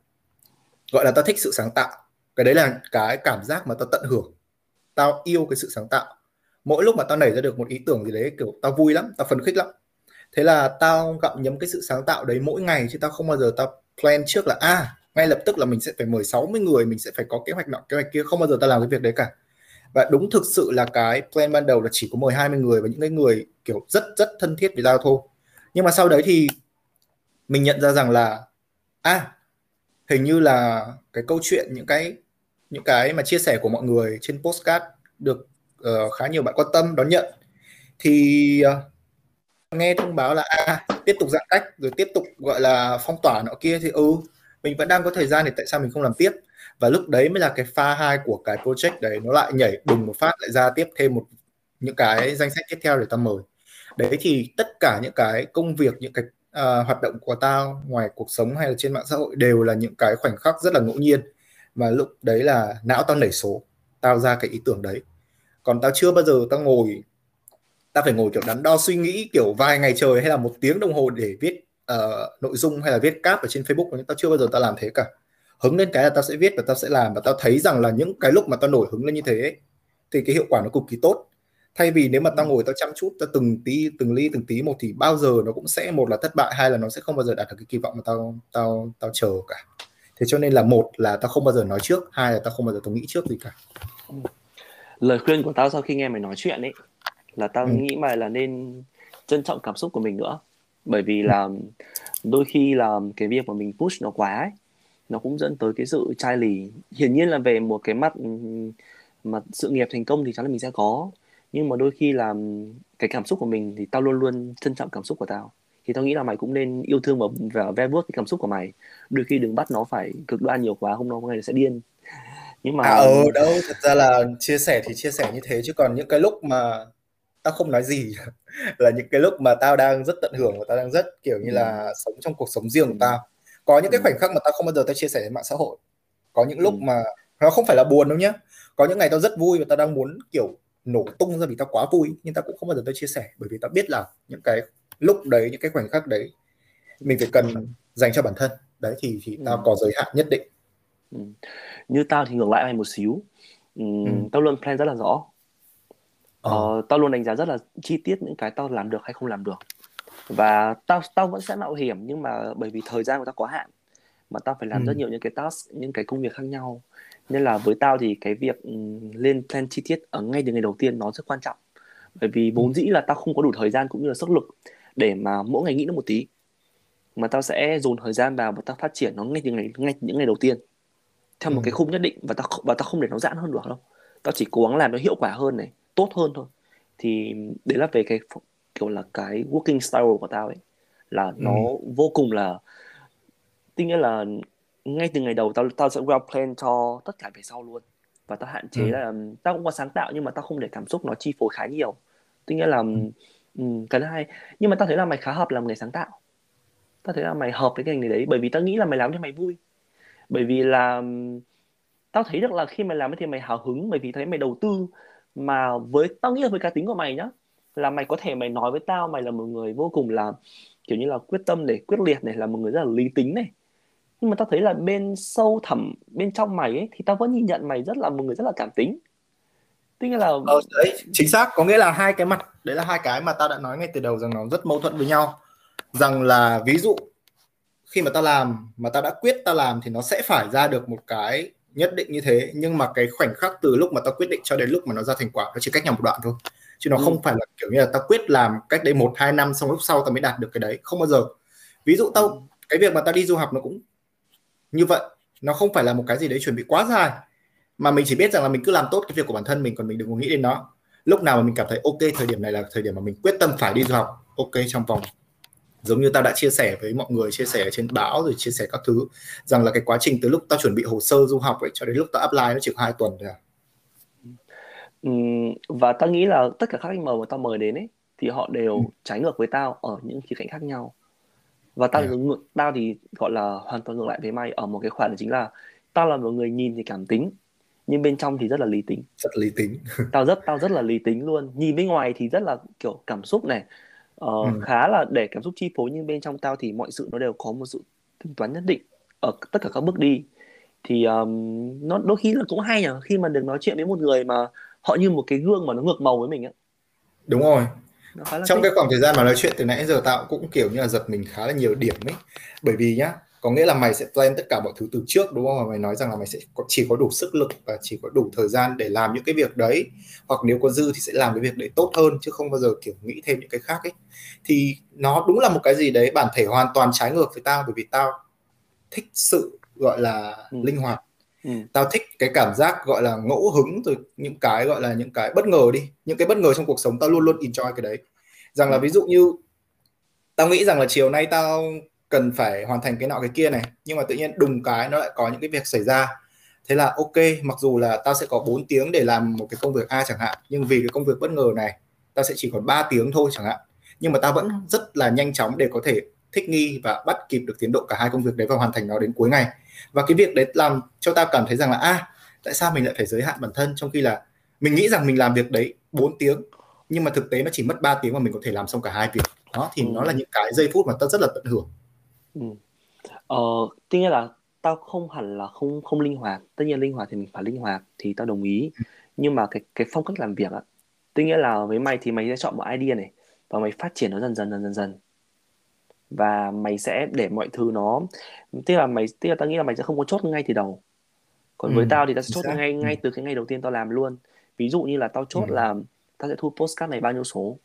S2: gọi là tao thích sự sáng tạo. Cái đấy là cái cảm giác mà tao tận hưởng. Tao yêu cái sự sáng tạo. Mỗi lúc mà tao nảy ra được một ý tưởng gì đấy, kiểu tao vui lắm, tao phấn khích lắm. Thế là tao gặm nhấm cái sự sáng tạo đấy mỗi ngày chứ tao không bao giờ tao plan trước là à ngay lập tức là mình sẽ phải mời 60 người mình sẽ phải có kế hoạch nọ kế hoạch kia. Không bao giờ ta làm cái việc đấy cả. Và đúng thực sự là cái plan ban đầu là chỉ có mời 20 người và những cái người kiểu rất rất thân thiết với tao thôi. Nhưng mà sau đấy thì mình nhận ra rằng là à hình như là cái câu chuyện những cái những cái mà chia sẻ của mọi người trên postcard được uh, khá nhiều bạn quan tâm đón nhận. Thì uh, nghe thông báo là à, tiếp tục giãn cách rồi tiếp tục gọi là phong tỏa nọ kia thì ừ mình vẫn đang có thời gian thì tại sao mình không làm tiếp. Và lúc đấy mới là cái pha hai của cái project đấy nó lại nhảy đùng một phát lại ra tiếp thêm một những cái danh sách tiếp theo để tao mời. Đấy thì tất cả những cái công việc những cái uh, hoạt động của tao ngoài cuộc sống hay là trên mạng xã hội đều là những cái khoảnh khắc rất là ngẫu nhiên. Và lúc đấy là não tao nảy số tao ra cái ý tưởng đấy. Còn tao chưa bao giờ tao ngồi tao phải ngồi kiểu đắn đo suy nghĩ kiểu vài ngày trời hay là một tiếng đồng hồ để viết uh, nội dung hay là viết cáp ở trên Facebook nhưng tao chưa bao giờ tao làm thế cả. Hứng lên cái là tao sẽ viết và tao sẽ làm và tao thấy rằng là những cái lúc mà tao nổi hứng lên như thế ấy, thì cái hiệu quả nó cực kỳ tốt. Thay vì nếu mà tao ngồi tao chăm chút tao từng tí từng ly từng tí một thì bao giờ nó cũng sẽ một là thất bại hai là nó sẽ không bao giờ đạt được cái kỳ vọng mà tao tao tao chờ cả. Thế cho nên là một là tao không bao giờ nói trước hai là tao không bao giờ tao nghĩ trước gì cả.
S1: Lời khuyên của tao sau khi nghe mày nói chuyện ấy là tao ừ. nghĩ mày là nên trân trọng cảm xúc của mình nữa. Bởi vì là đôi khi là cái việc mà mình push nó quá ấy, nó cũng dẫn tới cái sự chai lì. Hiển nhiên là về một cái mặt mặt sự nghiệp thành công thì chắc là mình sẽ có. Nhưng mà đôi khi là cái cảm xúc của mình thì tao luôn luôn trân trọng cảm xúc của tao. Thì tao nghĩ là mày cũng nên yêu thương và, và ve vuốt cái cảm xúc của mày. Đôi khi đừng bắt nó phải cực đoan nhiều quá không nó ngày sẽ điên.
S2: Nhưng mà à, ừ đâu thật ra là chia sẻ thì chia sẻ như thế. Chứ còn những cái lúc mà tao không nói gì. Là những cái lúc mà tao đang rất tận hưởng và tao đang rất kiểu như là ừ. sống trong cuộc sống riêng của tao. Có những cái ừ. khoảnh khắc mà tao không bao giờ tao chia sẻ trên mạng xã hội. Có những lúc ừ. mà nó không phải là buồn đâu nhá. Có những ngày tao rất vui và tao đang muốn kiểu nổ tung ra vì tao quá vui nhưng tao cũng không bao giờ tao chia sẻ bởi vì tao biết là những cái lúc đấy những cái khoảnh khắc đấy mình phải cần dành cho bản thân. Đấy thì thì tao có giới hạn nhất định.
S1: Như tao thì ngược lại mày một xíu. Ừ. tao luôn plan rất là rõ ờ. Ờ, tao luôn đánh giá rất là chi tiết những cái tao làm được hay không làm được. Và tao tao vẫn sẽ mạo hiểm nhưng mà bởi vì thời gian của tao có hạn mà tao phải làm ừ. rất nhiều những cái task những cái công việc khác nhau. Nên là với tao thì cái việc lên plan chi tiết ở ngay từ ngày đầu tiên nó rất quan trọng. Bởi vì vốn dĩ là tao không có đủ thời gian cũng như là sức lực để mà mỗi ngày nghĩ nó một tí. Mà tao sẽ dồn thời gian vào và tao phát triển nó ngay từ ngày ngay những ngày đầu tiên theo một ừ. cái khung nhất định và tao và tao không để nó giãn hơn được đâu. Tao chỉ cố gắng làm nó hiệu quả hơn này tốt hơn thôi thì đấy là về cái kiểu là cái working style của tao ấy là nó ừ. vô cùng là tức nghĩa là ngay từ ngày đầu tao tao sẽ well plan cho tất cả về sau luôn và tao hạn chế ừ. là tao cũng có sáng tạo nhưng mà tao không để cảm xúc nó chi phối khá nhiều tức nghĩa là ừ. um, cái thứ hai nhưng mà tao thấy là mày khá hợp làm người sáng tạo tao thấy là mày hợp với cái ngành này đấy bởi vì tao nghĩ là mày làm cho mày vui bởi vì là tao thấy được là khi mày làm thì mày hào hứng bởi vì thấy mày đầu tư mà với tao nghĩ là với cá tính của mày nhá là mày có thể mày nói với tao mày là một người vô cùng là kiểu như là quyết tâm để quyết liệt này là một người rất là lý tính này. Nhưng mà tao thấy là bên sâu thẳm bên trong mày ấy thì tao vẫn nhìn nhận mày rất là một người rất là cảm tính. Tức là
S2: ờ, đấy chính xác. Có nghĩa là hai cái mặt đấy là hai cái mà tao đã nói ngay từ đầu rằng nó rất mâu thuẫn với nhau. Rằng là ví dụ khi mà tao làm mà tao đã quyết tao làm thì nó sẽ phải ra được một cái nhất định như thế. Nhưng mà cái khoảnh khắc từ lúc mà tao quyết định cho đến lúc mà nó ra thành quả nó chỉ cách nhau một đoạn thôi. Chứ nó ừ. không phải là kiểu như là tao quyết làm cách đấy một hai năm xong lúc sau tao mới đạt được cái đấy. Không bao giờ. Ví dụ tao ừ. cái việc mà tao đi du học nó cũng như vậy. Nó không phải là một cái gì đấy chuẩn bị quá dài. Mà mình chỉ biết rằng là mình cứ làm tốt cái việc của bản thân mình còn mình đừng có nghĩ đến nó. Lúc nào mà mình cảm thấy ok thời điểm này là thời điểm mà mình quyết tâm phải đi du học. Ok trong vòng giống như tao đã chia sẻ với mọi người chia sẻ trên báo rồi chia sẻ các thứ rằng là cái quá trình từ lúc tao chuẩn bị hồ sơ du học ấy cho đến lúc tao apply nó chỉ có hai tuần thôi à
S1: và tao nghĩ là tất cả các khách mời mà tao mời đến ấy thì họ đều ừ. trái ngược với tao ở những khía cạnh khác nhau và tao yeah. À? ngược tao thì gọi là hoàn toàn ngược lại với mày ở một cái khoản chính là tao là một người nhìn thì cảm tính nhưng bên trong thì rất là lý tính
S2: rất lý tính
S1: tao rất tao rất là lý tính luôn nhìn bên ngoài thì rất là kiểu cảm xúc này uh, ừ. khá là để cảm xúc chi phối nhưng bên trong tao thì mọi sự nó đều có một sự tính toán nhất định ở tất cả các bước đi. Thì um, nó đôi khi là cũng hay nhở khi mà được nói chuyện với một người mà họ như một cái gương mà nó ngược màu với mình á.
S2: Đúng rồi. Trong cái khoảng thời gian mà nói chuyện từ nãy giờ tao cũng kiểu như là giật mình khá là nhiều điểm ấy. Bởi vì nhá có nghĩa là mày sẽ plan tất cả mọi thứ từ trước đúng không? Và mày nói rằng là mày sẽ có, chỉ có đủ sức lực và chỉ có đủ thời gian để làm những cái việc đấy. Hoặc nếu có dư thì sẽ làm cái việc đấy tốt hơn chứ không bao giờ kiểu nghĩ thêm những cái khác ấy. Thì nó đúng là một cái gì đấy bản thể hoàn toàn trái ngược với tao bởi vì tao thích sự gọi là ừ. linh hoạt. Ừ. tao thích cái cảm giác gọi là ngẫu hứng rồi những cái gọi là những cái bất ngờ đi. Những cái bất ngờ trong cuộc sống tao luôn luôn enjoy cái đấy. Rằng là ví dụ như tao nghĩ rằng là chiều nay tao cần phải hoàn thành cái nọ cái kia này. Nhưng mà tự nhiên đùng cái nó lại có những cái việc xảy ra. Thế là ok mặc dù là tao sẽ có 4 tiếng để làm một cái công việc A chẳng hạn nhưng vì cái công việc bất ngờ này tao sẽ chỉ còn 3 tiếng thôi chẳng hạn. Nhưng mà tao vẫn rất là nhanh chóng để có thể thích nghi và bắt kịp được tiến độ cả hai công việc đấy và hoàn thành nó đến cuối ngày. Và cái việc đấy làm cho tao cảm thấy rằng là a à, tại sao mình lại phải giới hạn bản thân? Trong khi là mình nghĩ rằng mình làm việc đấy 4 tiếng nhưng mà thực tế nó chỉ mất 3 tiếng mà mình có thể làm xong cả hai việc. Đó thì ừ. nó là những cái giây phút mà tao rất là tận hưởng
S1: ừ. ờ, tuy nhiên là tao không hẳn là không không linh hoạt. Tất nhiên linh hoạt thì mình phải linh hoạt thì tao đồng ý. Ừ. nhưng mà cái cái phong cách làm việc á tuy nhiên là với mày thì mày sẽ chọn một idea này và mày phát triển nó dần dần dần dần dần. Và mày sẽ để mọi thứ nó tức là mày tức là tao nghĩ là mày sẽ không có chốt ngay từ đầu. Còn ừ, với tao thì tao sẽ chốt ngay ngay ừ. từ cái ngày đầu tiên tao làm luôn. Ví dụ như là tao chốt ừ. là tao sẽ thu postcard này bao nhiêu số.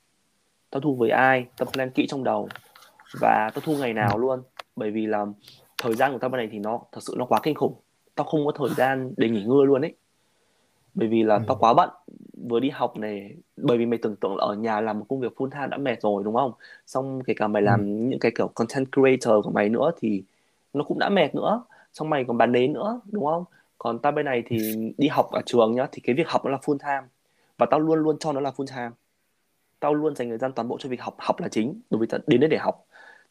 S1: Tao thu với ai tao plan kỹ trong đầu. Và tao thu ngày nào luôn bởi vì là thời gian của tao bên này thì nó thật sự nó quá kinh khủng. Tao không có thời gian để nghỉ ngơi luôn ấy. Bởi vì là ừ. tao quá bận. Vừa đi học này bởi vì mày tưởng tượng là ở nhà làm một công việc full time đã mệt rồi đúng không? Xong kể cả mày ừ. làm những cái kiểu content creator của mày nữa thì nó cũng đã mệt nữa. Xong mày còn bán đến nữa đúng không? Còn tao bên này thì đi học ở trường nhá thì cái việc học nó là full time. Và tao luôn luôn cho nó là full time. Tao luôn dành thời gian toàn bộ cho việc học. Học là chính đối với tao đến đây để học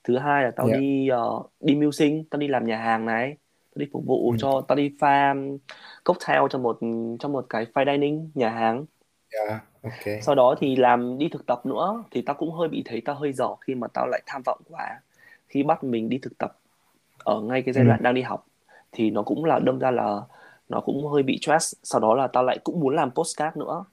S1: thứ hai là tao yeah. đi uh, đi mưu sinh tao đi làm nhà hàng này tao đi phục vụ ừ. cho tao đi pha cocktail cho một cho một cái fine dining nhà hàng
S2: yeah, okay.
S1: sau đó thì làm đi thực tập nữa thì tao cũng hơi bị thấy tao hơi dở khi mà tao lại tham vọng quá khi bắt mình đi thực tập ở ngay cái giai ừ. đoạn đang đi học thì nó cũng là đâm ra là nó cũng hơi bị stress sau đó là tao lại cũng muốn làm postcard nữa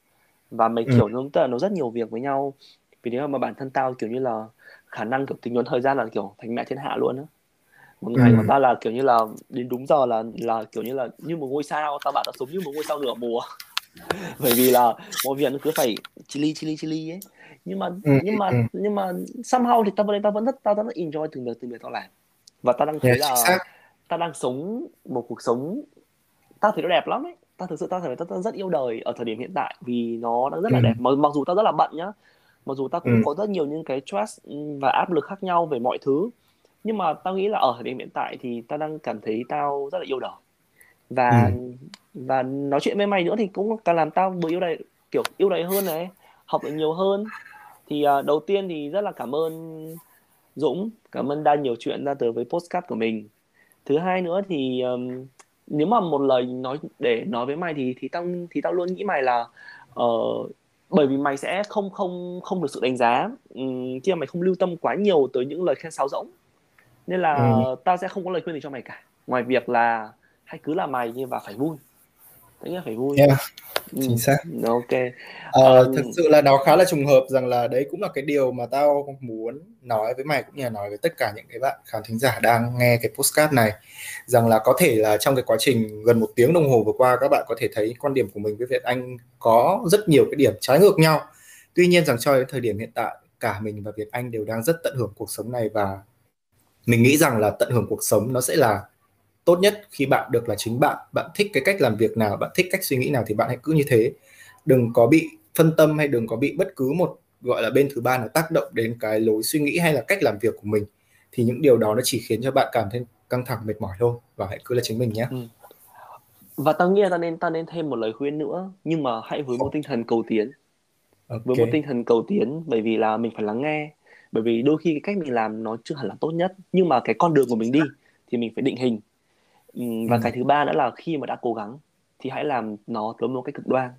S1: và mày ừ. kiểu nó nó rất nhiều việc với nhau vì nếu mà bản thân tao kiểu như là khả năng kiểu tính toán thời gian là kiểu thành mẹ thiên hạ luôn á. Một ngày ừ. mà tao là kiểu như là đến đúng giờ là là kiểu như là như một ngôi sao tao bảo tao sống như một ngôi sao nửa mùa. Bởi vì là mọi việc nó cứ phải chili chili chili ấy. Nhưng mà ừ, nhưng mà ừ. nhưng mà somehow thì tao vẫn tao vẫn rất tao rất enjoy từng việc từng việc tao làm. Và tao đang thấy yeah, là tao đang sống một cuộc sống tao thấy nó đẹp lắm ấy. Tao thực sự tao thấy tao, rất yêu đời ở thời điểm hiện tại vì nó đang rất là ừ. đẹp. Mặc, mặc dù tao rất là bận nhá mặc dù tao cũng ừ. có rất nhiều những cái stress và áp lực khác nhau về mọi thứ nhưng mà tao nghĩ là ở thời điểm hiện tại thì tao đang cảm thấy tao rất là yêu đời và ừ. và nói chuyện với mày nữa thì cũng càng làm tao vừa yêu đời kiểu yêu đời hơn này học được nhiều hơn thì uh, đầu tiên thì rất là cảm ơn Dũng cảm ơn đa nhiều chuyện ra từ với postcard của mình thứ hai nữa thì um, nếu mà một lời nói để nói với mày thì thì tao thì tao luôn nghĩ mày là uh, bởi vì mày sẽ không không không được sự đánh giá. Um, khi mà mày không lưu tâm quá nhiều tới những lời khen sáo rỗng nên là ừ. tao sẽ không có lời khuyên gì cho mày cả. Ngoài việc là hãy cứ làm mày nhưng và phải vui tất nhiên phải vui.
S2: Yeah. Ừ, chính xác.
S1: ok.
S2: Ờ, um, thực sự là nó khá là trùng hợp rằng là đấy cũng là cái điều mà tao muốn nói với mày cũng như là nói với tất cả những cái bạn khán thính giả đang nghe cái postcard này. Rằng là có thể là trong cái quá trình gần một tiếng đồng hồ vừa qua các bạn có thể thấy quan điểm của mình với Việt Anh có rất nhiều cái điểm trái ngược nhau. Tuy nhiên rằng cho đến thời điểm hiện tại cả mình và Việt Anh đều đang rất tận hưởng cuộc sống này và mình nghĩ rằng là tận hưởng cuộc sống nó sẽ là tốt nhất khi bạn được là chính bạn bạn thích cái cách làm việc nào bạn thích cách suy nghĩ nào thì bạn hãy cứ như thế. Đừng có bị phân tâm hay đừng có bị bất cứ một gọi là bên thứ ba nào tác động đến cái lối suy nghĩ hay là cách làm việc của mình thì những điều đó nó chỉ khiến cho bạn cảm thấy căng thẳng mệt mỏi thôi và hãy cứ là chính mình nhé. Ừ.
S1: và tao nghĩ là tao nên tao nên thêm một lời khuyên nữa nhưng mà hãy với một tinh thần cầu tiến. Okay. với một tinh thần cầu tiến bởi vì là mình phải lắng nghe. Bởi vì đôi khi cái cách mình làm nó chưa hẳn là tốt nhất nhưng mà cái con đường của mình đi thì mình phải định hình và ừ. cái thứ ba nữa là khi mà đã cố gắng thì hãy làm nó tới một cái cực đoan.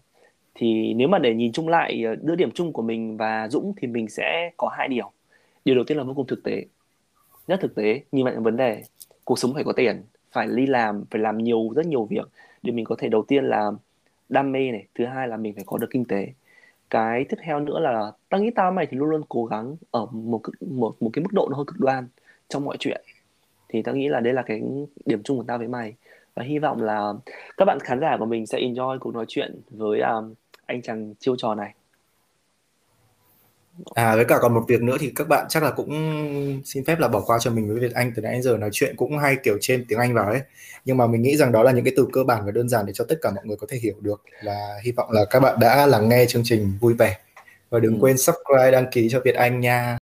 S1: Thì nếu mà để nhìn chung lại ờ, đưa điểm chung của mình và Dũng thì mình sẽ có hai điều. Điều đầu tiên là vô cùng thực tế. Nhất thực tế nhìn lại vấn đề cuộc sống phải có tiền phải đi làm phải làm nhiều rất nhiều việc. Để mình có thể đầu tiên là đam mê này thứ hai là mình phải có được kinh tế. Cái tiếp theo nữa là tao nghĩ tao mày thì luôn luôn cố gắng ở một một một cái mức độ nó hơi cực đoan trong mọi chuyện thì tao nghĩ là đây là cái điểm chung của tao với mày và hy vọng là các bạn khán giả của mình sẽ enjoy cuộc nói chuyện với um, anh chàng chiêu trò này
S2: À với cả còn một việc nữa thì các bạn chắc là cũng xin phép là bỏ qua cho mình với Việt Anh từ nãy đến giờ nói chuyện cũng hay kiểu trên tiếng Anh vào ấy. Nhưng mà mình nghĩ rằng đó là những cái từ cơ bản và đơn giản để cho tất cả mọi người có thể hiểu được. Là hy vọng là các bạn đã lắng nghe chương trình vui vẻ và đừng ừ. quên subscribe đăng ký cho Việt Anh nha.